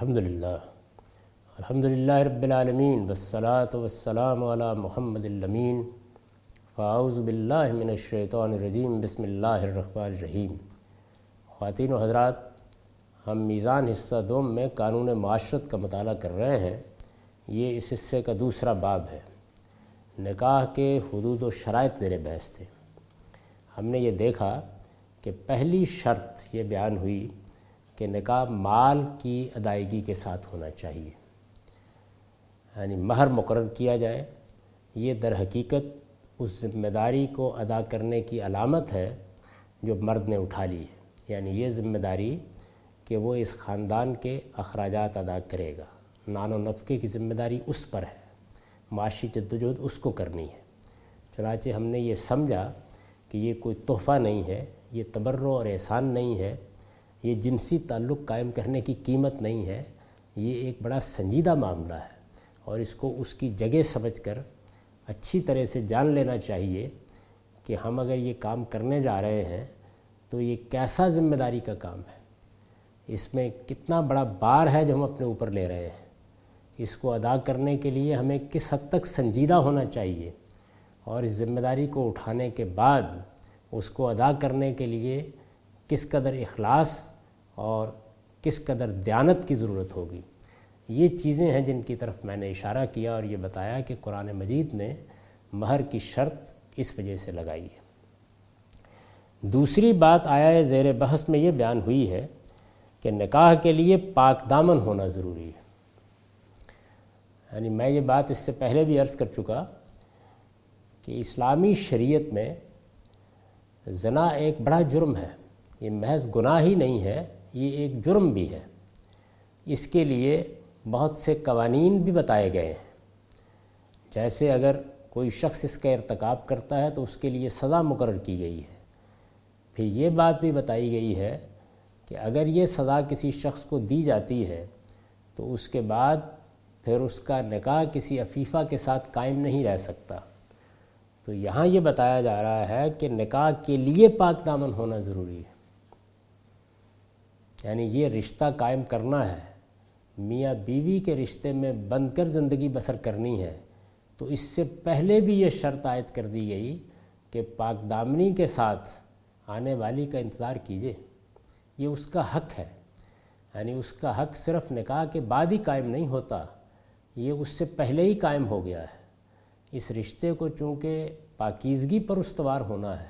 الحمد للہ الحمد للہ رب العالمین، والصلاة والسلام علی محمد الامین۔ فاعوذ باللہ من الشیطان الرجیم، بسم اللہ الرحمن الرحیم۔ خواتین و حضرات، ہم میزان حصہ دوم میں قانون معاشرت کا مطالعہ کر رہے ہیں۔ یہ اس حصے کا دوسرا باب ہے۔ نکاح کے حدود و شرائط زیر بحث تھے۔ ہم نے یہ دیکھا کہ پہلی شرط یہ بیان ہوئی کہ نکاح مال کی ادائیگی کے ساتھ ہونا چاہیے۔ یعنی مہر مقرر کیا جائے۔ یہ در حقیقت اس ذمہ داری کو ادا کرنے کی علامت ہے جو مرد نے اٹھا لی ہے۔ یعنی یہ ذمہ داری کہ وہ اس خاندان کے اخراجات ادا کرے گا۔ نان و نفقے کی ذمہ داری اس پر ہے۔ معاشی جدوجہد اس کو کرنی ہے۔ چنانچہ ہم نے یہ سمجھا کہ یہ کوئی تحفہ نہیں ہے، یہ تبرع اور احسان نہیں ہے۔ یہ جنسی تعلق قائم کرنے کی قیمت نہیں ہے، یہ ایک بڑا سنجیدہ معاملہ ہے اور اس کو اس کی جگہ سمجھ کر اچھی طرح سے جان لینا چاہیے کہ ہم اگر یہ کام کرنے جا رہے ہیں تو یہ کیسا ذمہ داری کا کام ہے؟ اس میں کتنا بڑا بار ہے جو ہم اپنے اوپر لے رہے ہیں۔ اس کو ادا کرنے کے لیے ہمیں کس حد تک سنجیدہ ہونا چاہیے اور اس ذمہ داری کو اٹھانے کے بعد اس کو ادا کرنے کے لیے کس قدر اخلاص اور کس قدر دیانت کی ضرورت ہوگی۔ یہ چیزیں ہیں جن کی طرف میں نے اشارہ کیا اور یہ بتایا کہ قرآن مجید نے مہر کی شرط اس وجہ سے لگائی ہے۔ دوسری بات آیا ہے زیر بحث میں یہ بیان ہوئی ہے کہ نکاح کے لیے پاک دامن ہونا ضروری ہے۔ یعنی میں یہ بات اس سے پہلے بھی عرض کر چکا کہ اسلامی شریعت میں زنا ایک بڑا جرم ہے۔ یہ محض گناہ ہی نہیں ہے، یہ ایک جرم بھی ہے۔ اس کے لیے بہت سے قوانین بھی بتائے گئے ہیں۔ جیسے اگر کوئی شخص اس کا ارتکاب کرتا ہے تو اس کے لیے سزا مقرر کی گئی ہے۔ پھر یہ بات بھی بتائی گئی ہے کہ اگر یہ سزا کسی شخص کو دی جاتی ہے تو اس کے بعد پھر اس کا نکاح کسی عفیفہ کے ساتھ قائم نہیں رہ سکتا۔ تو یہاں یہ بتایا جا رہا ہے کہ نکاح کے لیے پاک دامن ہونا ضروری ہے۔ یعنی یہ رشتہ قائم کرنا ہے، میاں بیوی کے رشتے میں بند کر زندگی بسر کرنی ہے، تو اس سے پہلے بھی یہ شرط عائد کر دی گئی کہ پاک دامنی کے ساتھ آنے والی کا انتظار کیجیے۔ یہ اس کا حق ہے۔ یعنی اس کا حق صرف نکاح کے بعد ہی قائم نہیں ہوتا، یہ اس سے پہلے ہی قائم ہو گیا ہے۔ اس رشتے کو چونکہ پاکیزگی پر استوار ہونا ہے،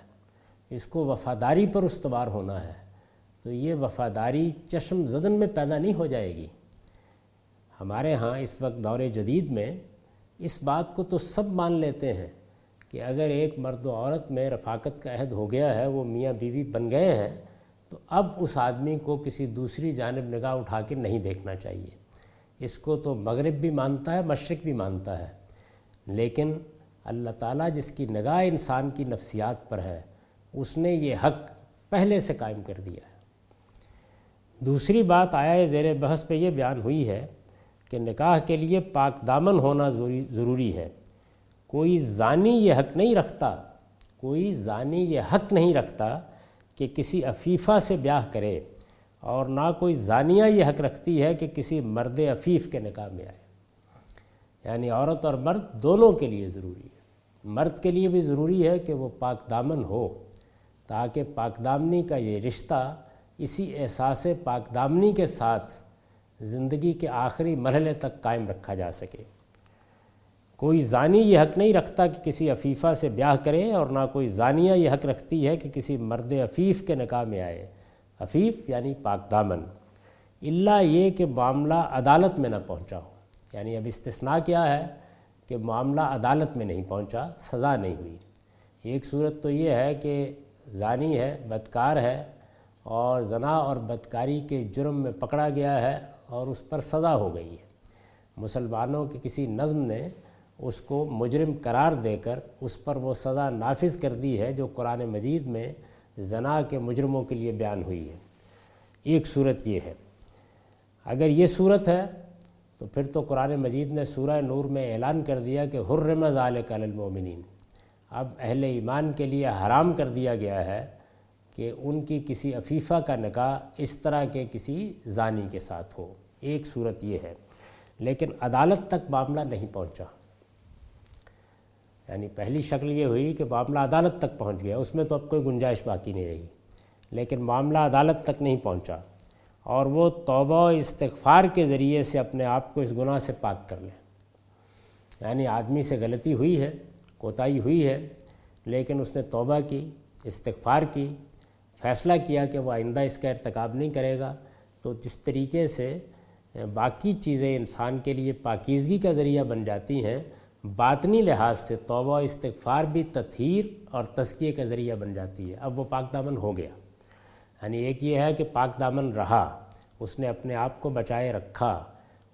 اس کو وفاداری پر استوار ہونا ہے۔ تو یہ وفاداری چشم زدن میں پیدا نہیں ہو جائے گی۔ ہمارے ہاں اس وقت دور جدید میں اس بات کو تو سب مان لیتے ہیں کہ اگر ایک مرد و عورت میں رفاقت کا عہد ہو گیا ہے، وہ میاں بیوی بن گئے ہیں، تو اب اس آدمی کو کسی دوسری جانب نگاہ اٹھا کے نہیں دیکھنا چاہیے۔ اس کو تو مغرب بھی مانتا ہے، مشرق بھی مانتا ہے۔ لیکن اللہ تعالیٰ جس کی نگاہ انسان کی نفسیات پر ہے، اس نے یہ حق پہلے سے قائم کر دیا ہے۔ دوسری بات آیا ہے زیر بحث پہ یہ بیان ہوئی ہے کہ نکاح کے لیے پاک دامن ہونا ضروری ہے۔ کوئی زانی یہ حق نہیں رکھتا، کوئی زانی یہ حق نہیں رکھتا کہ کسی عفیفہ سے بیاہ کرے اور نہ کوئی زانیہ یہ حق رکھتی ہے کہ کسی مرد عفیف کے نکاح میں آئے۔ یعنی عورت اور مرد دونوں کے لیے ضروری ہے۔ مرد کے لیے بھی ضروری ہے کہ وہ پاک دامن ہو، تاکہ پاک دامنی کا یہ رشتہ اسی احساس پاک دامنی کے ساتھ زندگی کے آخری مرحلے تک قائم رکھا جا سکے۔ کوئی زانی یہ حق نہیں رکھتا کہ کسی عفیفہ سے بیاہ کرے اور نہ کوئی زانیہ یہ حق رکھتی ہے کہ کسی مرد عفیف کے نکاح میں آئے۔ عفیف یعنی پاک دامن۔ اللہ یہ کہ معاملہ عدالت میں نہ پہنچا ہو۔ یعنی اب استثناء کیا ہے کہ معاملہ عدالت میں نہیں پہنچا، سزا نہیں ہوئی۔ ایک صورت تو یہ ہے کہ زانی ہے، بدکار ہے اور زنا اور بدکاری کے جرم میں پکڑا گیا ہے اور اس پر سزا ہو گئی ہے۔ مسلمانوں کے کسی نظم نے اس کو مجرم قرار دے کر اس پر وہ سزا نافذ کر دی ہے جو قرآن مجید میں زنا کے مجرموں کے لیے بیان ہوئی ہے۔ ایک صورت یہ ہے۔ اگر یہ صورت ہے تو پھر تو قرآن مجید نے سورہ نور میں اعلان کر دیا کہ حرم ذالک علی المومنین اب اہل ایمان کے لیے حرام کر دیا گیا ہے کہ ان کی کسی عفیفہ کا نکاح اس طرح کے کسی زانی کے ساتھ ہو۔ ایک صورت یہ ہے۔ لیکن عدالت تک معاملہ نہیں پہنچا۔ یعنی پہلی شکل یہ ہوئی کہ معاملہ عدالت تک پہنچ گیا۔ اس میں تو اب کوئی گنجائش باقی نہیں رہی۔ لیکن معاملہ عدالت تک نہیں پہنچا۔ اور وہ توبہ و استغفار کے ذریعے سے اپنے آپ کو اس گناہ سے پاک کر لیں یعنی آدمی سے غلطی ہوئی ہے، کوتاہی ہوئی ہے، لیکن اس نے توبہ کی، استغفار کی فیصلہ کیا کہ وہ آئندہ اس کا ارتکاب نہیں کرے گا۔ تو جس طریقے سے باقی چیزیں انسان کے لیے پاکیزگی کا ذریعہ بن جاتی ہیں، باطنی لحاظ سے توبہ و استغفار بھی تطہیر اور تزکیے کا ذریعہ بن جاتی ہے۔ اب وہ پاک دامن ہو گیا۔ یعنی ایک یہ ہے کہ پاک دامن رہا، اس نے اپنے آپ کو بچائے رکھا،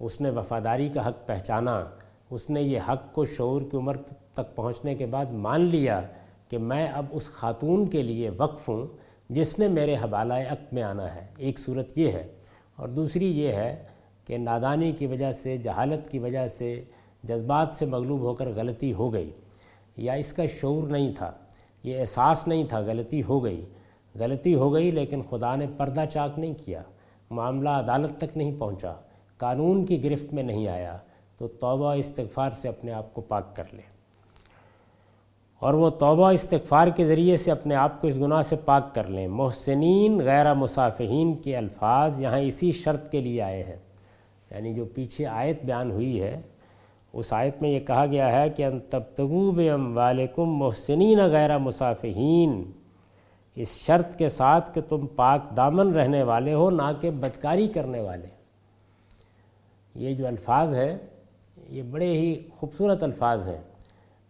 اس نے وفاداری کا حق پہچانا، اس نے یہ حق کو شعور کی عمر تک پہنچنے کے بعد مان لیا کہ میں اب اس خاتون کے لیے وقف ہوں۔ جس نے میرے حوالہ عقد میں آنا ہے، ایک صورت یہ ہے۔ اور دوسری یہ ہے کہ نادانی کی وجہ سے، جہالت کی وجہ سے، جذبات سے مغلوب ہو کر غلطی ہو گئی۔ یا اس کا شعور نہیں تھا، یہ احساس نہیں تھا، غلطی ہو گئی۔ غلطی ہو گئی لیکن خدا نے پردہ چاک نہیں کیا، معاملہ عدالت تک نہیں پہنچا۔ قانون کی گرفت میں نہیں آیا، تو توبہ استغفار سے اپنے آپ کو پاک کر لے۔ اور وہ توبہ استغفار کے ذریعے سے اپنے آپ کو اس گناہ سے پاک کر لیں۔ محسنین غیر مصافحین کے الفاظ یہاں اسی شرط کے لیے آئے ہیں۔ یعنی جو پیچھے آیت بیان ہوئی ہے، اس آیت میں یہ کہا گیا ہے کہ ان تبتغوب ام والکم محسنین غیر مصافحین اس شرط کے ساتھ کہ تم پاک دامن رہنے والے ہو، نہ کہ بدکاری کرنے والے۔ یہ جو الفاظ ہے یہ بڑے ہی خوبصورت الفاظ ہیں۔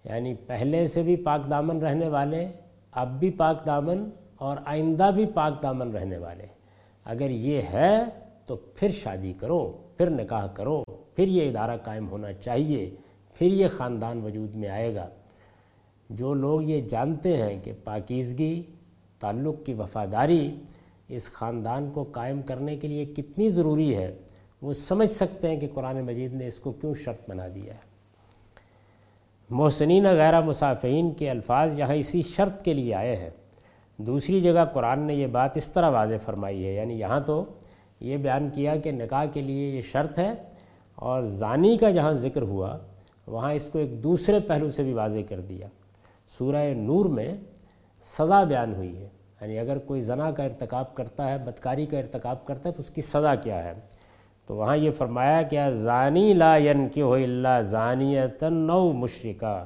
یعنی پہلے سے بھی پاک دامن رہنے والے، اب بھی پاک دامن اور آئندہ بھی پاک دامن رہنے والے۔ اگر یہ ہے تو پھر شادی کرو، پھر نکاح کرو، پھر یہ ادارہ قائم ہونا چاہیے، پھر یہ خاندان وجود میں آئے گا۔ جو لوگ یہ جانتے ہیں کہ پاکیزگی، تعلق کی وفاداری اس خاندان کو قائم کرنے کے لیے کتنی ضروری ہے، وہ سمجھ سکتے ہیں کہ قرآن مجید نے اس کو کیوں شرط بنا دیا ہے۔ محسنین غیر مسافین کے الفاظ یہاں اسی شرط کے لیے آئے ہیں۔ دوسری جگہ قرآن نے یہ بات اس طرح واضح فرمائی ہے یعنی یہاں تو یہ بیان کیا کہ نکاح کے لیے یہ شرط ہے اور زانی کا جہاں ذکر ہوا، وہاں اس کو ایک دوسرے پہلو سے بھی واضح کر دیا۔ سورہ نور میں سزا بیان ہوئی ہے یعنی اگر کوئی زنا کا ارتکاب کرتا ہے، بدکاری کا ارتکاب کرتا ہے تو اس کی سزا کیا ہے؟ تو وہاں یہ فرمایا کیا زانی لا ین کی ہو اللہ نو مشرقہ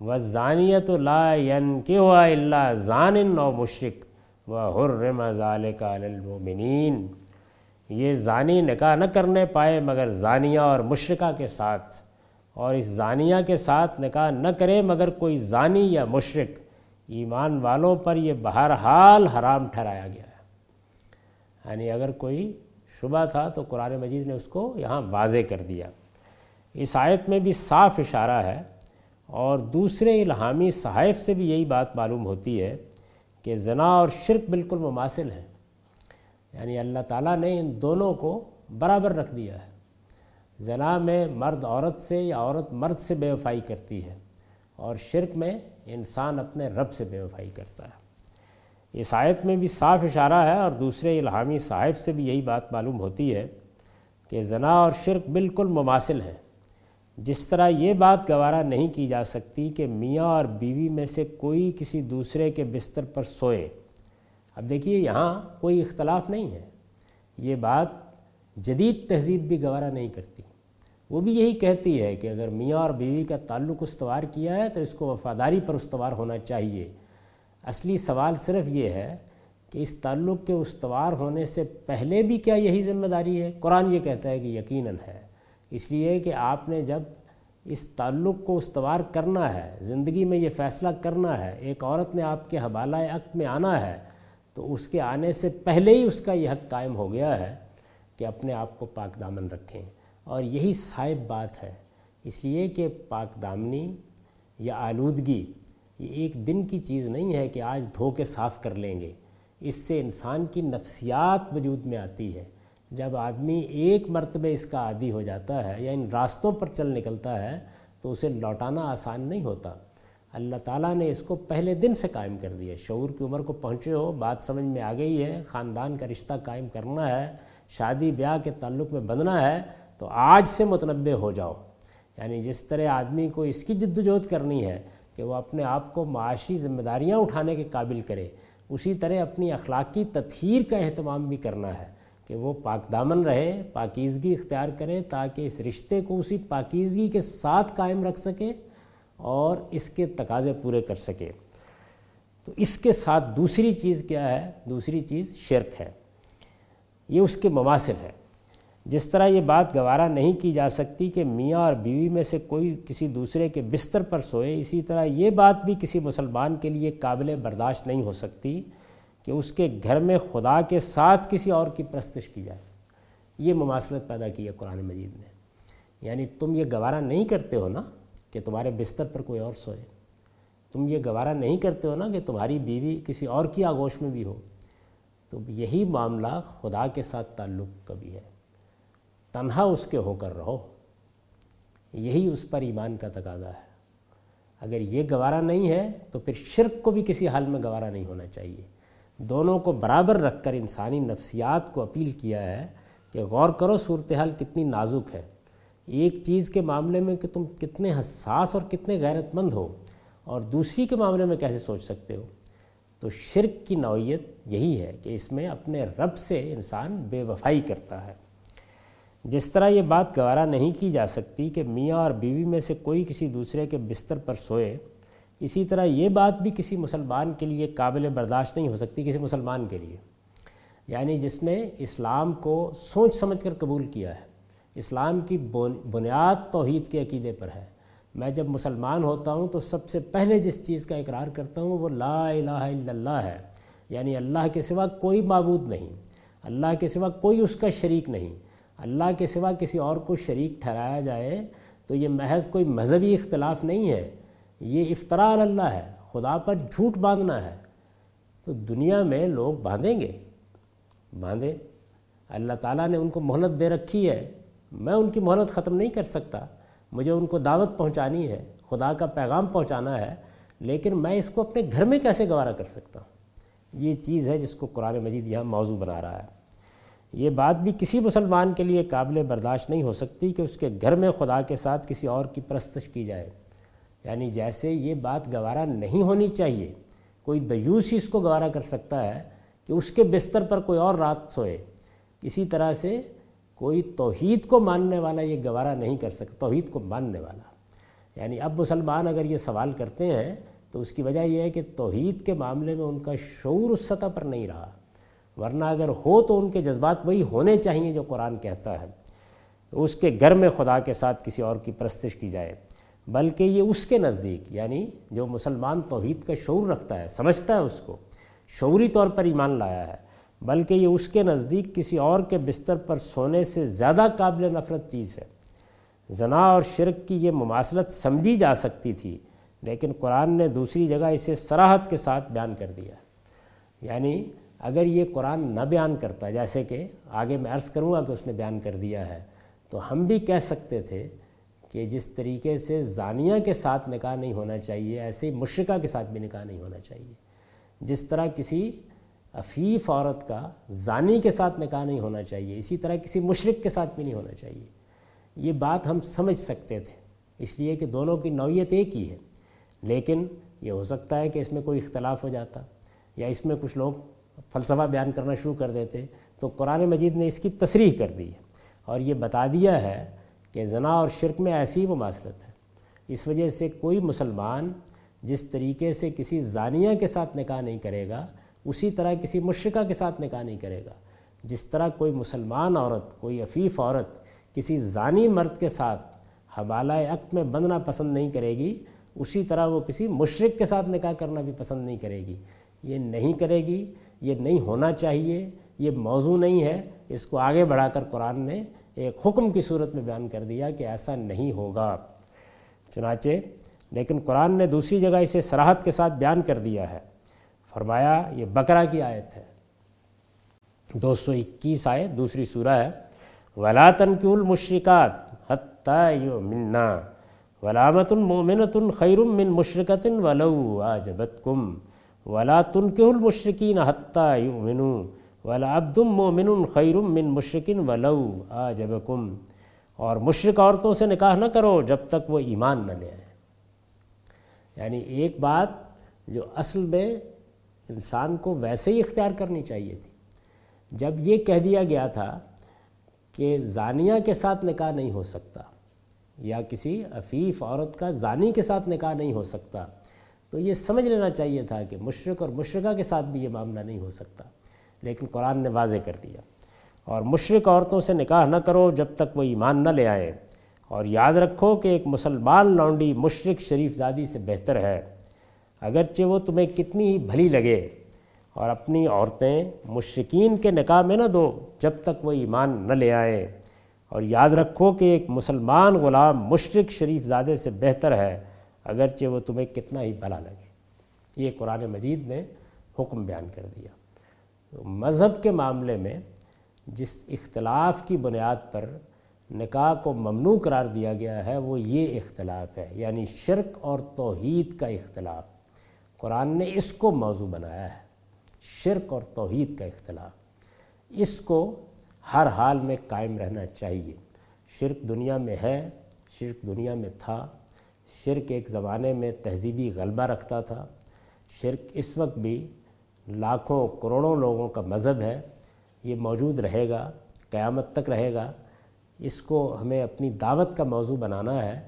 و ذانیت لا ین کی ہو اللہ ذان نو مشرق و حرم ذالک علی المؤمنین۔ یہ زانی نکاح نہ کرنے پائے مگر زانیہ اور مشرقہ کے ساتھ، اور اس زانیہ کے ساتھ نکاح نہ کرے مگر کوئی زانی یا مشرق ایمان والوں پر یہ بہرحال حرام ٹھہرایا گیا۔ ہے یعنی اگر کوئی شبہ تھا تو قرآن مجید نے اس کو یہاں واضح کر دیا۔ اس آیت میں بھی صاف اشارہ ہے اور دوسرے الہامی صحائف سے بھی یہی بات معلوم ہوتی ہے کہ زنا اور شرک بالکل مماثل ہیں۔ یعنی اللہ تعالیٰ نے ان دونوں کو برابر رکھ دیا ہے۔ زنا میں مرد عورت سے یا عورت مرد سے بے وفائی کرتی ہے اور شرک میں انسان اپنے رب سے بے وفائی کرتا ہے۔ اس آیت میں بھی صاف اشارہ ہے اور دوسرے الہامی صاحب سے بھی یہی بات معلوم ہوتی ہے کہ زنا اور شرک بالکل مماثل ہیں۔ جس طرح یہ بات گوارہ نہیں کی جا سکتی کہ میاں اور بیوی میں سے کوئی کسی دوسرے کے بستر پر سوئے۔ اب دیکھیے یہاں کوئی اختلاف نہیں ہے۔ یہ بات جدید تہذیب بھی گوارہ نہیں کرتی۔ وہ بھی یہی کہتی ہے کہ اگر میاں اور بیوی کا تعلق استوار کیا ہے تو اس کو وفاداری پر استوار ہونا چاہیے۔ اصلی سوال صرف یہ ہے کہ اس تعلق کے استوار ہونے سے پہلے بھی کیا یہی ذمہ داری ہے؟ قرآن یہ کہتا ہے کہ یقیناً ہے۔ اس لیے کہ آپ نے جب اس تعلق کو استوار کرنا ہے، زندگی میں یہ فیصلہ کرنا ہے، ایک عورت نے آپ کے حوالہ عقد میں آنا ہے، تو اس کے آنے سے پہلے ہی اس کا یہ حق قائم ہو گیا ہے کہ اپنے آپ کو پاک دامن رکھیں۔ اور یہی صاحب بات ہے۔ اس لیے کہ پاک دامنی یا آلودگی یہ ایک دن کی چیز نہیں ہے کہ آج دھو کے صاف کر لیں گے۔ اس سے انسان کی نفسیات وجود میں آتی ہے۔ جب آدمی ایک مرتبہ اس کا عادی ہو جاتا ہے یا ان راستوں پر چل نکلتا ہے تو اسے لوٹانا آسان نہیں ہوتا۔ اللہ تعالیٰ نے اس کو پہلے دن سے قائم کر دیا۔ شعور کی عمر کو پہنچے ہو، بات سمجھ میں آ گئی ہے، خاندان کا رشتہ قائم کرنا ہے، شادی بیاہ کے تعلق میں بندنا ہے، تو آج سے متنبع ہو جاؤ۔ یعنی جس طرح آدمی کو اس کی جد وجہد کرنی ہے کہ وہ اپنے آپ کو معاشی ذمہ داریاں اٹھانے کے قابل کرے۔ اسی طرح اپنی اخلاقی تطہیر کا اہتمام بھی کرنا ہے کہ وہ پاک دامن رہے، پاکیزگی اختیار کرے تاکہ اس رشتے کو اسی پاکیزگی کے ساتھ قائم رکھ سکے اور اس کے تقاضے پورے کر سکے۔ تو اس کے ساتھ دوسری چیز کیا ہے؟ دوسری چیز شرک ہے۔ یہ اس کے مماثل ہے جس طرح یہ بات گوارا نہیں کی جا سکتی کہ میاں اور بیوی میں سے کوئی کسی دوسرے کے بستر پر سوئے، اسی طرح یہ بات بھی کسی مسلمان کے لیے قابل برداشت نہیں ہو سکتی کہ اس کے گھر میں خدا کے ساتھ کسی اور کی پرستش کی جائے۔ یہ مماثلت پیدا کی ہے قرآن مجید نے۔ یعنی تم یہ گوارا نہیں کرتے ہو نا کہ تمہارے بستر پر کوئی اور سوئے۔ تم یہ گوارا نہیں کرتے ہو نا کہ تمہاری بیوی کسی اور کی آگوش میں بھی ہو۔ تو یہی معاملہ خدا کے ساتھ تعلق کا بھی ہے۔ تنہا اس کے ہو کر رہو۔ یہی اس پر ایمان کا تقاضا ہے۔ اگر یہ گوارا نہیں ہے، تو پھر شرک کو بھی کسی حال میں گوارا نہیں ہونا چاہیے۔ دونوں کو برابر رکھ کر انسانی نفسیات کو اپیل کیا ہے کہ غور کرو صورتحال کتنی نازک ہے۔ ایک چیز کے معاملے میں کہ تم کتنے حساس اور کتنے غیرت مند ہو، اور دوسری کے معاملے میں کیسے سوچ سکتے ہو۔ تو شرک کی نوعیت یہی ہے کہ اس میں اپنے رب سے انسان بے وفائی کرتا ہے۔ جس طرح یہ بات گوارا نہیں کی جا سکتی کہ میاں اور بیوی میں سے کوئی کسی دوسرے کے بستر پر سوئے، اسی طرح یہ بات بھی کسی مسلمان کے لیے قابل برداشت نہیں ہو سکتی کسی مسلمان کے لیے۔ یعنی جس نے اسلام کو سوچ سمجھ کر قبول کیا ہے، اسلام کی بنیاد توحید کے عقیدے پر ہے۔ میں جب مسلمان ہوتا ہوں تو سب سے پہلے جس چیز کا اقرار کرتا ہوں وہ لا الہ الا اللہ ہے۔ یعنی اللہ کے سوا کوئی معبود نہیں، اللہ کے سوا کوئی اس کا شریک نہیں۔ اللہ کے سوا کسی اور کو شریک ٹھہرایا جائے، تو یہ محض کوئی مذہبی اختلاف نہیں ہے۔ یہ افطراء اللہ ہے، خدا پر جھوٹ باندھنا ہے۔ تو دنیا میں لوگ باندھیں گے۔ باندھیں۔ اللہ تعالیٰ نے ان کو مہلت دے رکھی ہے۔ میں ان کی مہلت ختم نہیں کر سکتا۔ مجھے ان کو دعوت پہنچانی ہے، خدا کا پیغام پہنچانا ہے۔ لیکن میں اس کو اپنے گھر میں کیسے گوارا کر سکتا ہوں؟ یہ چیز ہے جس کو قرآن مجید یہاں موضوع بنا رہا ہے۔ یہ بات بھی کسی مسلمان کے لیے قابل برداشت نہیں ہو سکتی کہ اس کے گھر میں خدا کے ساتھ کسی اور کی پرستش کی جائے۔ یعنی جیسے یہ بات گوارا نہیں ہونی چاہیے، کوئی دیوس ہی اس کو گوارا کر سکتا ہے کہ اس کے بستر پر کوئی اور رات سوئے۔ اسی طرح سے کوئی توحید کو ماننے والا یہ گوارا نہیں کر سکتا، توحید کو ماننے والا۔ یعنی اب مسلمان اگر یہ سوال کرتے ہیں تو اس کی وجہ یہ ہے کہ توحید کے معاملے میں ان کا شعور اس سطح پر نہیں رہا۔ ورنہ اگر ہو تو ان کے جذبات وہی ہونے چاہیے جو قرآن کہتا ہے۔ اس کے گھر میں خدا کے ساتھ کسی اور کی پرستش کی جائے، بلکہ یہ اس کے نزدیک یعنی جو مسلمان توحید کا شعور رکھتا ہے، سمجھتا ہے اس کو، شعوری طور پر ایمان لایا ہے، بلکہ یہ اس کے نزدیک کسی اور کے بستر پر سونے سے زیادہ قابل نفرت چیز ہے۔ زنا اور شرک کی یہ مماثلت سمجھی جا سکتی تھی، لیکن قرآن نے دوسری جگہ اسے سراحت کے ساتھ بیان کر دیا۔ یعنی اگر یہ قرآن نہ بیان کرتا، جیسے کہ آگے میں عرض کروں گا کہ اس نے بیان کر دیا ہے، تو ہم بھی کہہ سکتے تھے کہ جس طریقے سے زانیہ کے ساتھ نکاح نہیں ہونا چاہیے، ایسے ہی مشرقہ کے ساتھ بھی نکاح نہیں ہونا چاہیے۔ جس طرح کسی عفیف عورت کا زانی کے ساتھ نکاح نہیں ہونا چاہیے، اسی طرح کسی مشرق کے ساتھ بھی نہیں ہونا چاہیے۔ یہ بات ہم سمجھ سکتے تھے، اس لیے کہ دونوں کی نوعیت ایک ہی ہے۔ لیکن یہ ہو سکتا ہے کہ اس میں کوئی اختلاف ہو جاتا یا اس میں کچھ لوگ فلسفہ بیان کرنا شروع کر دیتے، تو قرآن مجید نے اس کی تصریح کر دی ہے اور یہ بتا دیا ہے کہ زنا اور شرک میں ایسی مماثلت ہے۔ اس وجہ سے کوئی مسلمان جس طریقے سے کسی زانیہ کے ساتھ نکاح نہیں کرے گا، اسی طرح کسی مشرقہ کے ساتھ نکاح نہیں کرے گا۔ جس طرح کوئی مسلمان عورت، کوئی عفیف عورت کسی زانی مرد کے ساتھ حوالہ عقد میں بندنا پسند نہیں کرے گی، اسی طرح وہ کسی مشرق کے ساتھ نکاح کرنا بھی پسند نہیں کرے گی۔ یہ نہیں کرے گی یہ نہیں ہونا چاہیے، یہ موضوع نہیں ہے۔ اس کو آگے بڑھا کر قرآن نے ایک حکم کی صورت میں بیان کر دیا کہ ایسا نہیں ہوگا۔ چنانچہ، لیکن قرآن نے دوسری جگہ اسے سراحت کے ساتھ بیان کر دیا ہے۔ فرمایا، یہ بکرا کی آیت ہے۔ دو سو اکیس آئے، دوسری سورہ ہے۔ ولا تنکی المشرکات حتیٰ منا ولامت المومنت خیر من مشرکت ولو آجبتکم ولا تنکہ المشرکین حتیٰ یؤمنوا ولا عبدم مومن خیرم من مشرقن ولو آ اور مشرق عورتوں سے نکاح نہ کرو جب تک وہ ایمان نہ لے آئیں یعنی ایک بات جو اصل میں انسان کو ویسے ہی اختیار کرنی چاہیے تھی۔ جب یہ کہہ دیا گیا تھا کہ زانیہ کے ساتھ نکاح نہیں ہو سکتا یا کسی عفیف عورت کا زانی کے ساتھ نکاح نہیں ہو سکتا تو یہ سمجھ لینا چاہیے تھا کہ مشرق اور مشرقہ کے ساتھ بھی یہ معاملہ نہیں ہو سکتا۔ لیکن قرآن نے واضح کر دیا۔ اور مشرق عورتوں سے نکاح نہ کرو جب تک وہ ایمان نہ لے آئیں اور یاد رکھو کہ ایک مسلمان لونڈی مشرق شریف زادی سے بہتر ہے۔ اگرچہ وہ تمہیں کتنی ہی بھلی لگے اور اپنی عورتیں مشرقین کے نکاح میں نہ دو جب تک وہ ایمان نہ لے آئیں اور یاد رکھو کہ ایک مسلمان غلام مشرق شریف زادے سے بہتر ہے۔ اگرچہ وہ تمہیں کتنا ہی بھلا لگے۔ یہ قرآن مجید نے حکم بیان کر دیا۔ مذہب کے معاملے میں جس اختلاف کی بنیاد پر نکاح کو ممنوع قرار دیا گیا ہے، وہ یہ اختلاف ہے یعنی شرک اور توحید کا اختلاف۔ قرآن نے اس کو موضوع بنایا ہے، شرک اور توحید کا اختلاف۔ اس کو ہر حال میں قائم رہنا چاہیے۔ شرک دنیا میں ہے، شرک دنیا میں تھا۔ شرک ایک زمانے میں تہذیبی غلبہ رکھتا تھا۔ شرک اس وقت بھی لاکھوں کروڑوں لوگوں کا مذہب ہے۔ یہ موجود رہے گا، قیامت تک رہے گا۔ اس کو ہمیں اپنی دعوت کا موضوع بنانا ہے۔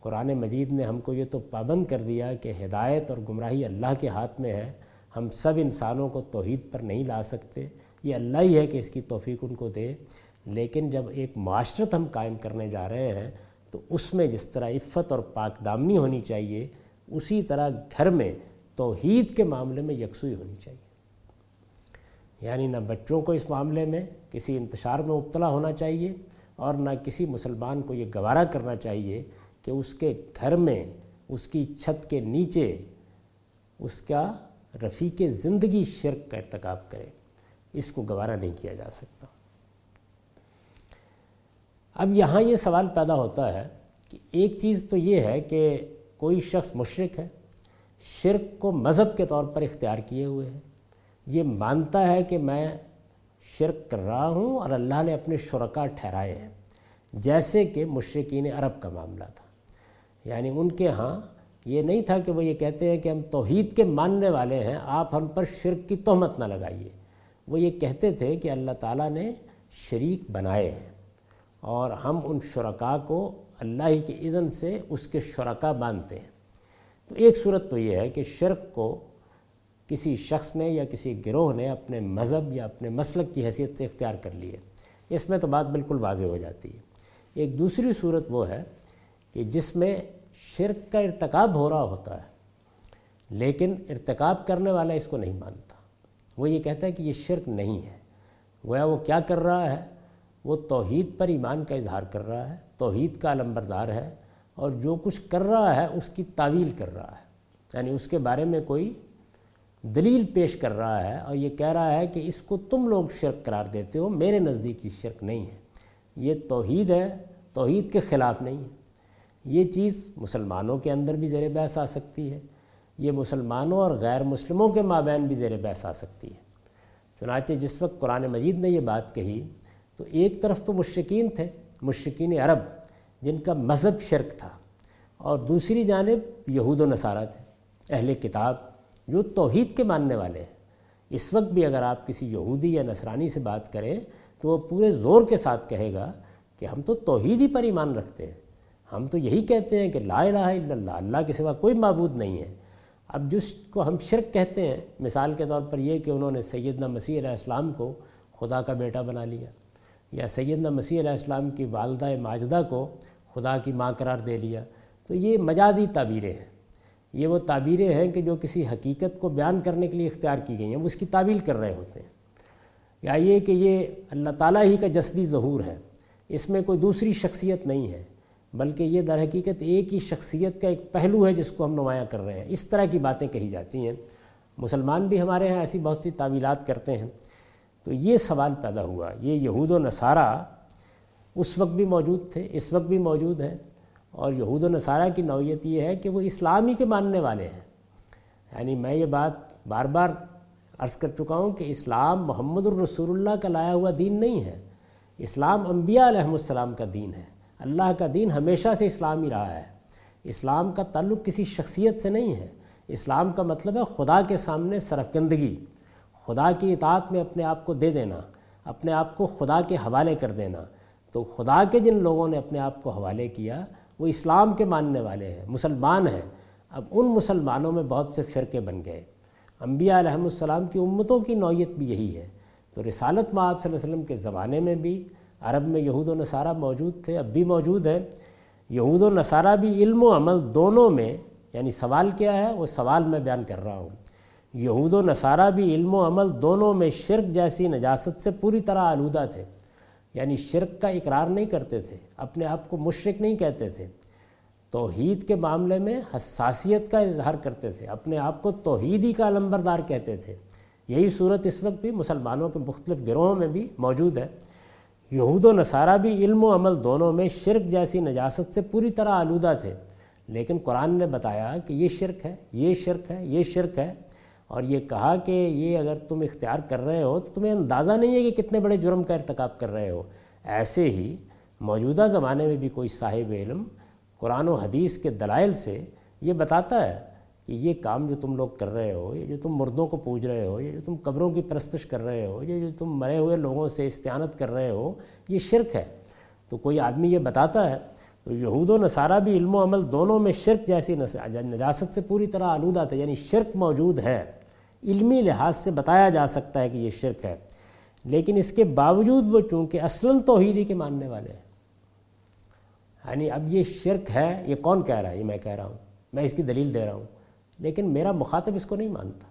قرآن مجید نے ہم کو یہ تو پابند کر دیا کہ ہدایت اور گمراہی اللہ کے ہاتھ میں ہے۔ ہم سب انسانوں کو توحید پر نہیں لا سکتے۔ یہ اللہ ہی ہے کہ اس کی توفیق ان کو دے۔ لیکن جب ایک معاشرت ہم قائم کرنے جا رہے ہیں تو اس میں جس طرح عفت اور پاک دامنی ہونی چاہیے، اسی طرح گھر میں توحید کے معاملے میں یکسوئی ہونی چاہیے۔ یعنی نہ بچوں کو اس معاملے میں کسی انتشار میں مبتلا ہونا چاہیے اور نہ کسی مسلمان کو یہ گوارہ کرنا چاہیے کہ اس کے گھر میں اس کی چھت کے نیچے اس کا رفیق زندگی شرک کا ارتکاب کرے۔ اس کو گوارہ نہیں کیا جا سکتا۔ اب یہاں یہ سوال پیدا ہوتا ہے کہ ایک چیز تو یہ ہے کہ کوئی شخص مشرق ہے، شرک کو مذہب کے طور پر اختیار کیے ہوئے ہیں یہ مانتا ہے کہ میں شرک کر رہا ہوں اور اللہ نے اپنے شرکا ٹھہرائے ہیں، جیسے کہ مشرقین عرب کا معاملہ تھا۔ یعنی ان کے ہاں یہ نہیں تھا کہ وہ یہ کہتے ہیں کہ ہم توحید کے ماننے والے ہیں، آپ ہم پر شرک کی تہمت نہ لگائیے۔ وہ یہ کہتے تھے کہ اللہ تعالیٰ نے شریک بنائے ہیں۔ اور ہم ان شرکا کو اللہ ہی کے اذن سے اس کے شرکا مانتے ہیں۔ تو ایک صورت تو یہ ہے کہ شرک کو کسی شخص نے یا کسی گروہ نے اپنے مذہب یا اپنے مسلک کی حیثیت سے اختیار کر لیے اس میں تو بات بالکل واضح ہو جاتی ہے۔ ایک دوسری صورت وہ ہے کہ جس میں شرک کا ارتکاب ہو رہا ہوتا ہے، لیکن ارتکاب کرنے والا اس کو نہیں مانتا۔ وہ یہ کہتا ہے کہ یہ شرک نہیں ہے۔ گویا وہ کیا کر رہا ہے؟ وہ توحید پر ایمان کا اظہار کر رہا ہے، توحید کا علمبردار ہے اور جو کچھ کر رہا ہے اس کی تعویل کر رہا ہے۔ یعنی اس کے بارے میں کوئی دلیل پیش کر رہا ہے اور یہ کہہ رہا ہے کہ اس کو تم لوگ شرک قرار دیتے ہو، میرے نزدیک یہ شرک نہیں ہے۔ یہ توحید ہے، توحید کے خلاف نہیں ہے۔ یہ چیز مسلمانوں کے اندر بھی زیر بحث آ سکتی ہے۔ یہ مسلمانوں اور غیر مسلموں کے مابین بھی زیر بحث آ سکتی ہے۔ چنانچہ جس وقت قرآن مجید نے یہ بات کہی تو ایک طرف تو مشرقین تھے مشرقین عرب، جن کا مذہب شرک تھا، اور دوسری جانب یہود و نصارہ تھے، اہل کتاب، جو توحید کے ماننے والے ہیں۔ اس وقت بھی اگر آپ کسی یہودی یا نصرانی سے بات کریں، تو وہ پورے زور کے ساتھ کہے گا کہ ہم تو توحید ہی پر ایمان رکھتے ہیں۔ ہم تو یہی کہتے ہیں کہ لا الہ الا اللہ اللہ کے سوا کوئی معبود نہیں ہے۔ اب جس کو ہم شرک کہتے ہیں، مثال کے طور پر یہ کہ انہوں نے سیدنا مسیح علیہ السلام کو خدا کا بیٹا بنا لیا۔ یا سیدنا مسیح علیہ السلام کی والدہ ماجدہ کو خدا کی ماں قرار دے لیا۔ تو یہ مجازی تعبیریں ہیں۔ یہ وہ تعبیریں ہیں کہ جو کسی حقیقت کو بیان کرنے کے لیے اختیار کی گئی ہیں، وہ اس کی تعبیل کر رہے ہوتے ہیں۔ یا یہ کہ یہ اللہ تعالیٰ ہی کا جسدی ظہور ہے۔ اس میں کوئی دوسری شخصیت نہیں ہے، بلکہ یہ در حقیقت ایک ہی شخصیت کا ایک پہلو ہے جس کو ہم نمایاں کر رہے ہیں۔ اس طرح کی باتیں کہی جاتی ہیں۔ مسلمان بھی ہمارے ہاں ایسی بہت سی تعویلات کرتے ہیں۔ تو یہ سوال پیدا ہوا، یہ یہود و نصارہ اس وقت بھی موجود تھے، اس وقت بھی موجود ہیں اور یہود و نصارہ کی نوعیت یہ ہے کہ وہ اسلامی کے ماننے والے ہیں۔ یعنی میں یہ بات بار بار عرض کر چکا ہوں کہ اسلام محمد الرسول اللہ کا لایا ہوا دین نہیں ہے۔ اسلام انبیاء علیہ السلام کا دین ہے۔ اللہ کا دین ہمیشہ سے اسلام ہی رہا ہے۔ اسلام کا تعلق کسی شخصیت سے نہیں ہے۔ اسلام کا مطلب ہے خدا کے سامنے سرفکندگی خدا کی اطاعت میں اپنے آپ کو دے دینا، اپنے آپ کو خدا کے حوالے کر دینا۔ تو خدا کے جن لوگوں نے اپنے آپ کو حوالے کیا، وہ اسلام کے ماننے والے ہیں، مسلمان ہیں۔ اب ان مسلمانوں میں بہت سے فرقے بن گئے۔ انبیاء علیہ السلام کی امتوں کی نوعیت بھی یہی ہے۔ تو رسالت معاب صلی اللہ علیہ وسلم کے زمانے میں بھی، عرب میں یہود و نصارہ موجود تھے، اب بھی موجود ہے یہود و نصارہ بھی علم و عمل دونوں میں یعنی سوال کیا ہے، وہ سوال میں بیان کر رہا ہوں۔ یہود و نصارہ بھی علم و عمل دونوں میں شرک جیسی نجاست سے پوری طرح آلودہ تھے۔ یعنی شرک کا اقرار نہیں کرتے تھے، اپنے آپ کو مشرق نہیں کہتے تھے۔ توحید کے معاملے میں حساسیت کا اظہار کرتے تھے، اپنے آپ کو توحیدی کا علمبردار کہتے تھے۔ یہی صورت اس وقت بھی مسلمانوں کے مختلف گروہوں میں بھی موجود ہے۔ یہود و نصارہ بھی علم و عمل دونوں میں شرک جیسی نجاست سے پوری طرح آلودہ تھے۔ لیکن قرآن نے بتایا کہ یہ شرک ہے، یہ شرک ہے، یہ شرک ہے۔ اور یہ کہا کہ یہ اگر تم اختیار کر رہے ہو تو تمہیں اندازہ نہیں ہے کہ کتنے بڑے جرم کا ارتکاب کر رہے ہو۔ ایسے ہی موجودہ زمانے میں بھی کوئی صاحب علم قرآن و حدیث کے دلائل سے یہ بتاتا ہے کہ یہ کام جو تم لوگ کر رہے ہو، یہ جو تم مردوں کو پوج رہے ہو، یہ جو تم قبروں کی پرستش کر رہے ہو، یہ جو تم مرے ہوئے لوگوں سے استعانت کر رہے ہو، یہ شرک ہے۔ تو کوئی آدمی یہ بتاتا ہے تو یہود و نصارہ بھی علم و عمل دونوں میں شرک جیسی نجاست سے پوری طرح آلودہ تھا یعنی شرک موجود ہے۔ علمی لحاظ سے بتایا جا سکتا ہے کہ یہ شرک ہے، لیکن اس کے باوجود وہ چونکہ اصلاً توحیدی کے ماننے والے ہیں۔ یعنی اب یہ شرک ہے، یہ کون کہہ رہا ہے؟ یہ میں کہہ رہا ہوں، میں اس کی دلیل دے رہا ہوں، لیکن میرا مخاطب اس کو نہیں مانتا۔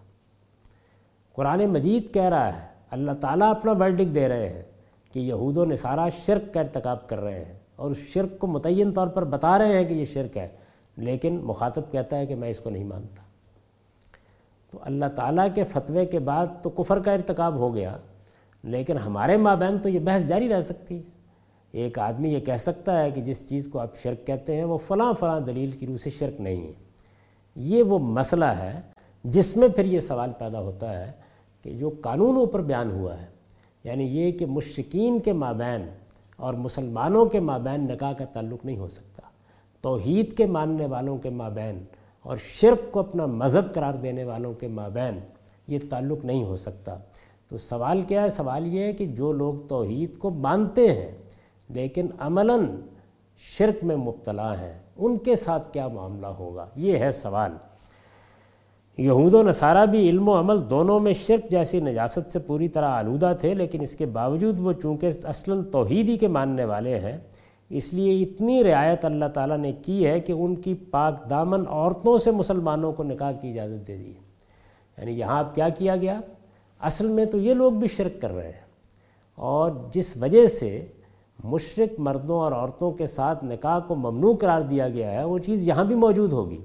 قرآن مجید کہہ رہا ہے، اللہ تعالیٰ اپنا ورڈک دے رہے ہیں کہ یہود و نصارہ شرک کا ارتکاب کر رہے ہیں۔ اور اس شرک کو متعین طور پر بتا رہے ہیں کہ یہ شرک ہے، لیکن مخاطب کہتا ہے کہ میں اس کو نہیں مانتا۔ تو اللہ تعالیٰ کے فتوے کے بعد تو کفر کا ارتکاب ہو گیا، لیکن ہمارے مابین تو یہ بحث جاری رہ سکتی ہے۔ ایک آدمی یہ کہہ سکتا ہے کہ جس چیز کو آپ شرک کہتے ہیں، وہ فلاں فلاں دلیل کی روح سے شرک نہیں ہے۔ یہ وہ مسئلہ ہے جس میں پھر یہ سوال پیدا ہوتا ہے کہ جو قانونوں پر بیان ہوا ہے یعنی یہ کہ مشکین کے مابین اور مسلمانوں کے مابین نکاح کا تعلق نہیں ہو سکتا۔ توحید کے ماننے والوں کے مابین اور شرک کو اپنا مذہب قرار دینے والوں کے مابین یہ تعلق نہیں ہو سکتا۔ تو سوال کیا ہے؟ سوال یہ ہے کہ جو لوگ توحید کو مانتے ہیں، لیکن عملاً شرک میں مبتلا ہیں، ان کے ساتھ کیا معاملہ ہوگا؟ یہ ہے سوال۔ یہود و نصارہ بھی علم و عمل دونوں میں شرک جیسی نجاست سے پوری طرح آلودہ تھے، لیکن اس کے باوجود وہ چونکہ اصلاً توحیدی کے ماننے والے ہیں، اس لیے اتنی رعایت اللہ تعالیٰ نے کی ہے کہ ان کی پاک دامن عورتوں سے مسلمانوں کو نکاح کی اجازت دے دی۔ یعنی یہاں اب کیا کیا گیا؟ اصل میں تو یہ لوگ بھی شرک کر رہے ہیں۔ اور جس وجہ سے مشرق مردوں اور عورتوں کے ساتھ نکاح کو ممنوع قرار دیا گیا ہے، وہ چیز یہاں بھی موجود ہوگی۔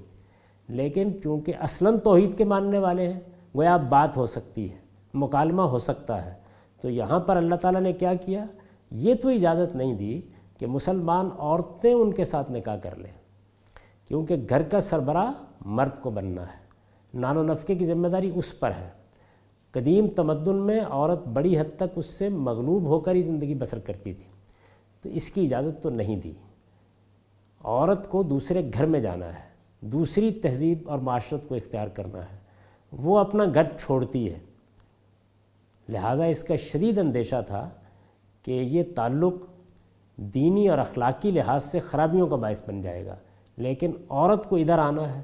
لیکن چونکہ اصلاً توحید کے ماننے والے ہیں، وہ اب بات ہو سکتی ہے، مکالمہ ہو سکتا ہے۔ تو یہاں پر اللہ تعالیٰ نے کیا کیا؟ یہ تو اجازت نہیں دی کہ مسلمان عورتیں ان کے ساتھ نکاح کر لیں، کیونکہ گھر کا سربراہ مرد کو بننا ہے۔ نان و نفقے کی ذمہ داری اس پر ہے۔ قدیم تمدن میں عورت بڑی حد تک اس سے مغلوب ہو کر ہی زندگی بسر کرتی تھی۔ تو اس کی اجازت تو نہیں دی۔ عورت کو دوسرے گھر میں جانا ہے۔ دوسری تہذیب اور معاشرت کو اختیار کرنا ہے۔ وہ اپنا گھر چھوڑتی ہے۔ لہٰذا اس کا شدید اندیشہ تھا کہ یہ تعلق دینی اور اخلاقی لحاظ سے خرابیوں کا باعث بن جائے گا۔ لیکن عورت کو ادھر آنا ہے،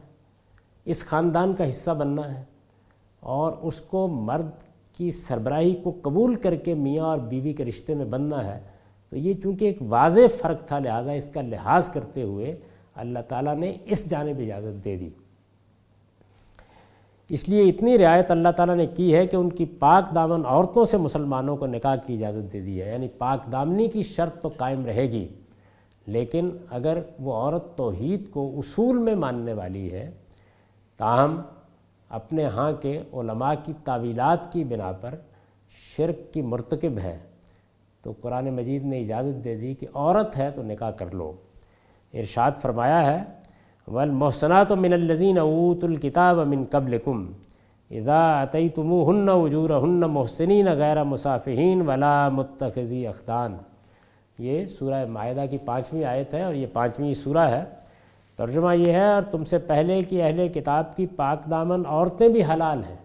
اس خاندان کا حصہ بننا ہے اور اس کو مرد کی سربراہی کو قبول کر کے میاں اور بیوی کے رشتے میں بننا ہے۔ تو یہ چونکہ ایک واضح فرق تھا، لہٰذا اس کا لحاظ کرتے ہوئے اللہ تعالیٰ نے اس جانب اجازت دے دی۔ اس لیے اتنی رعایت اللہ تعالیٰ نے کی ہے کہ ان کی پاک دامن عورتوں سے مسلمانوں کو نکاح کی اجازت دے دی ہے۔ یعنی پاک دامنی کی شرط تو قائم رہے گی، لیکن اگر وہ عورت توحید کو اصول میں ماننے والی ہے، تاہم اپنے ہاں کے علماء کی تعویلات کی بنا پر شرک کی مرتکب ہے۔ تو قرآن مجید نے اجازت دے دی کہ عورت ہے تو نکاح کر لو۔ ارشاد فرمایا ہے، والمحسنات من الذین اوت الکتاب من قبلکم اذا عطی تم ہن وجور ہن محسنین غیر مصافین ولا متخذی اخدان یہ سورہ معاہدہ کی پانچویں آیت ہے اور یہ پانچویں سورہ ہے۔ ترجمہ یہ ہے، اور تم سے پہلے کی اہل کتاب کی پاک دامن عورتیں بھی حلال ہیں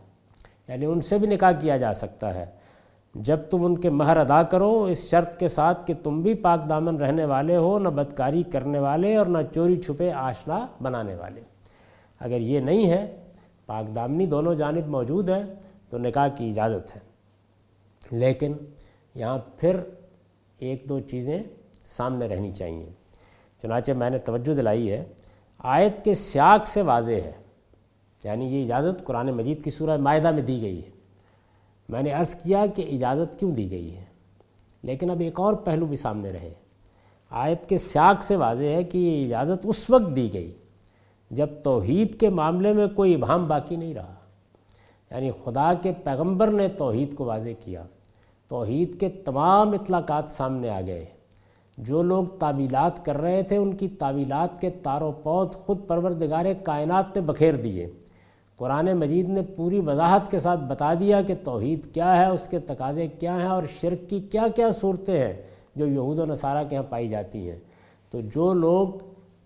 یعنی ان سے بھی نکاح کیا جا سکتا ہے۔ جب تم ان کے مہر ادا کرو، اس شرط کے ساتھ کہ تم بھی پاک دامن رہنے والے ہو، نہ بدکاری کرنے والے اور نہ چوری چھپے آشنا بنانے والے۔ اگر یہ نہیں ہے، پاک دامنی دونوں جانب موجود ہے، تو نکاح کی اجازت ہے۔ لیکن یہاں پھر ایک دو چیزیں سامنے رہنی چاہیے۔ چنانچہ میں نے توجہ دلائی ہے، آیت کے سیاق سے واضح ہے۔ یعنی یہ اجازت قرآن مجید کی سورہ معاہدہ میں دی گئی ہے۔ میں نے عرض کیا کہ اجازت کیوں دی گئی ہے؟ لیکن اب ایک اور پہلو بھی سامنے رہے۔ آیت کے سیاق سے واضح ہے کہ یہ اجازت اس وقت دی گئی جب توحید کے معاملے میں کوئی ابہام باقی نہیں رہا۔ یعنی خدا کے پیغمبر نے توحید کو واضح کیا۔ توحید کے تمام اطلاقات سامنے آ گئے۔ جو لوگ تعویلات کر رہے تھے، ان کی تعویلات کے تار و پود خود پروردگار کائنات نے بکھیر دیے۔ قرآن مجید نے پوری وضاحت کے ساتھ بتا دیا کہ توحید کیا ہے، اس کے تقاضے کیا ہیں اور شرک کی کیا کیا صورتیں ہیں جو یہود و نصارہ کے یہاں پائی جاتی ہیں۔ تو جو لوگ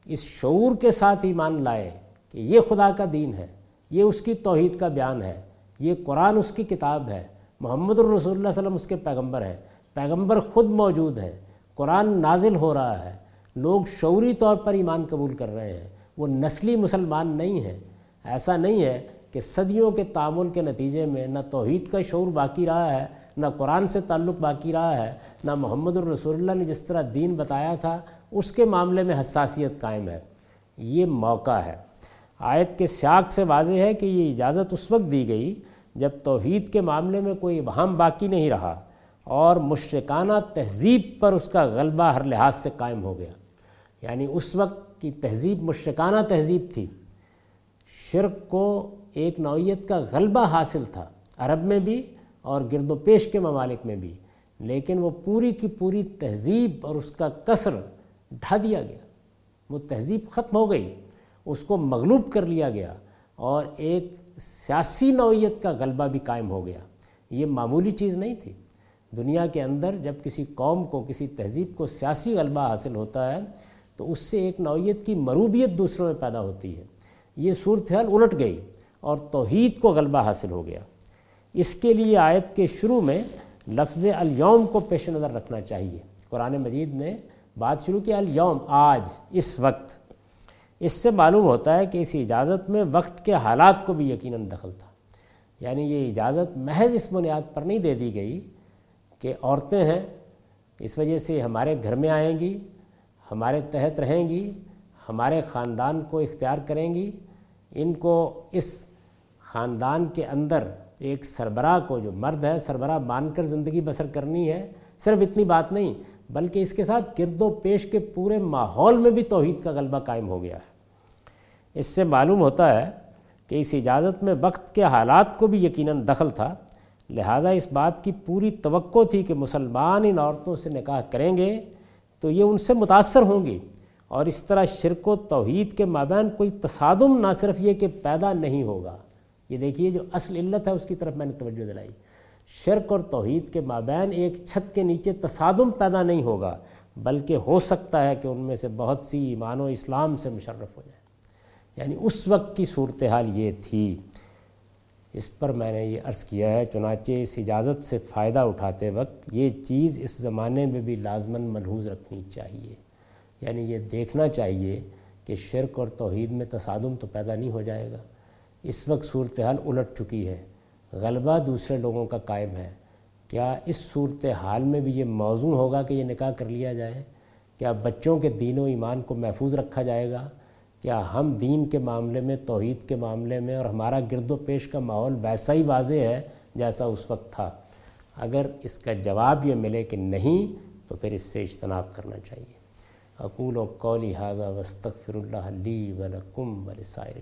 اس شعور کے ساتھ ایمان لائے کہ یہ خدا کا دین ہے، یہ اس کی توحید کا بیان ہے، یہ قرآن اس کی کتاب ہے، محمد الرسول اللہ علیہ وسلم اس کے پیغمبر ہیں، پیغمبر خود موجود ہے قرآن نازل ہو رہا ہے، لوگ شعوری طور پر ایمان قبول کر رہے ہیں، وہ نسلی مسلمان نہیں ہیں۔ ایسا نہیں ہے کہ صدیوں کے تعامل کے نتیجے میں نہ توحید کا شعور باقی رہا ہے، نہ قرآن سے تعلق باقی رہا ہے، نہ محمد الرسول اللہ نے جس طرح دین بتایا تھا، اس کے معاملے میں حساسیت قائم ہے۔ یہ موقع ہے۔ آیت کے سیاق سے واضح ہے کہ یہ اجازت اس وقت دی گئی جب توحید کے معاملے میں کوئی ابہام باقی نہیں رہا اور مشرکانہ تہذیب پر اس کا غلبہ ہر لحاظ سے قائم ہو گیا۔ یعنی اس وقت کی تہذیب مشرکانہ تہذیب تھی۔ شرک کو ایک نوعیت کا غلبہ حاصل تھا، عرب میں بھی اور گرد و پیش کے ممالک میں بھی، لیکن وہ پوری کی پوری تہذیب اور اس کا کثر ڈھا دیا گیا۔ وہ تہذیب ختم ہو گئی، اس کو مغلوب کر لیا گیا اور ایک سیاسی نوعیت کا غلبہ بھی قائم ہو گیا۔ یہ معمولی چیز نہیں تھی۔ دنیا کے اندر جب کسی قوم کو، کسی تہذیب کو سیاسی غلبہ حاصل ہوتا ہے، تو اس سے ایک نوعیت کی مروبیت دوسروں میں پیدا ہوتی ہے۔ یہ صورتحال الٹ گئی اور توحید کو غلبہ حاصل ہو گیا۔ اس کے لیے آیت کے شروع میں لفظ الیوم کو پیش نظر رکھنا چاہیے۔ قرآن مجید نے بات شروع کی، الیوم، آج، اس وقت۔ اس سے معلوم ہوتا ہے کہ اس اجازت میں وقت کے حالات کو بھی یقیناً دخل تھا۔ یعنی یہ اجازت محض اس بنیاد پر نہیں دے دی گئی کہ عورتیں ہیں، اس وجہ سے ہمارے گھر میں آئیں گی، ہمارے تحت رہیں گی، ہمارے خاندان کو اختیار کریں گی۔ ان کو اس خاندان کے اندر ایک سربراہ کو جو مرد ہے، سربراہ مان کر زندگی بسر کرنی ہے، صرف اتنی بات نہیں، بلکہ اس کے ساتھ گرد و پیش کے پورے ماحول میں بھی توحید کا غلبہ قائم ہو گیا ہے۔ اس سے معلوم ہوتا ہے کہ اس اجازت میں وقت کے حالات کو بھی یقیناً دخل تھا۔ لہٰذا اس بات کی پوری توقع تھی کہ مسلمان ان عورتوں سے نکاح کریں گے تو یہ ان سے متاثر ہوں گی۔ اور اس طرح شرک و توحید کے مابین کوئی تصادم نہ صرف یہ کہ پیدا نہیں ہوگا۔ یہ دیکھیے جو اصل علت ہے اس کی طرف میں نے توجہ دلائی۔ شرک اور توحید کے مابین ایک چھت کے نیچے تصادم پیدا نہیں ہوگا، بلکہ ہو سکتا ہے کہ ان میں سے بہت سی ایمان و اسلام سے مشرف ہو جائے۔ یعنی اس وقت کی صورتحال یہ تھی۔ اس پر میں نے یہ عرض کیا ہے، چنانچہ اس اجازت سے فائدہ اٹھاتے وقت یہ چیز اس زمانے میں بھی لازماً ملحوظ رکھنی چاہیے۔ یعنی یہ دیکھنا چاہیے کہ شرک اور توحید میں تصادم تو پیدا نہیں ہو جائے گا۔ اس وقت صورتحال الٹ چکی ہے۔ غلبہ دوسرے لوگوں کا قائم ہے۔ کیا اس صورت حال میں بھی یہ موزوں ہوگا کہ یہ نکاح کر لیا جائے؟ کیا بچوں کے دین و ایمان کو محفوظ رکھا جائے گا؟ کیا ہم دین کے معاملے میں، توحید کے معاملے میں اور ہمارا گرد و پیش کا ماحول ویسا ہی واضح ہے جیسا اس وقت تھا؟ اگر اس کا جواب یہ ملے کہ نہیں، تو پھر اس سے اجتناب کرنا چاہیے۔ اقول و قولی حاضہ وسطر اللہ لی ولکم ولسائر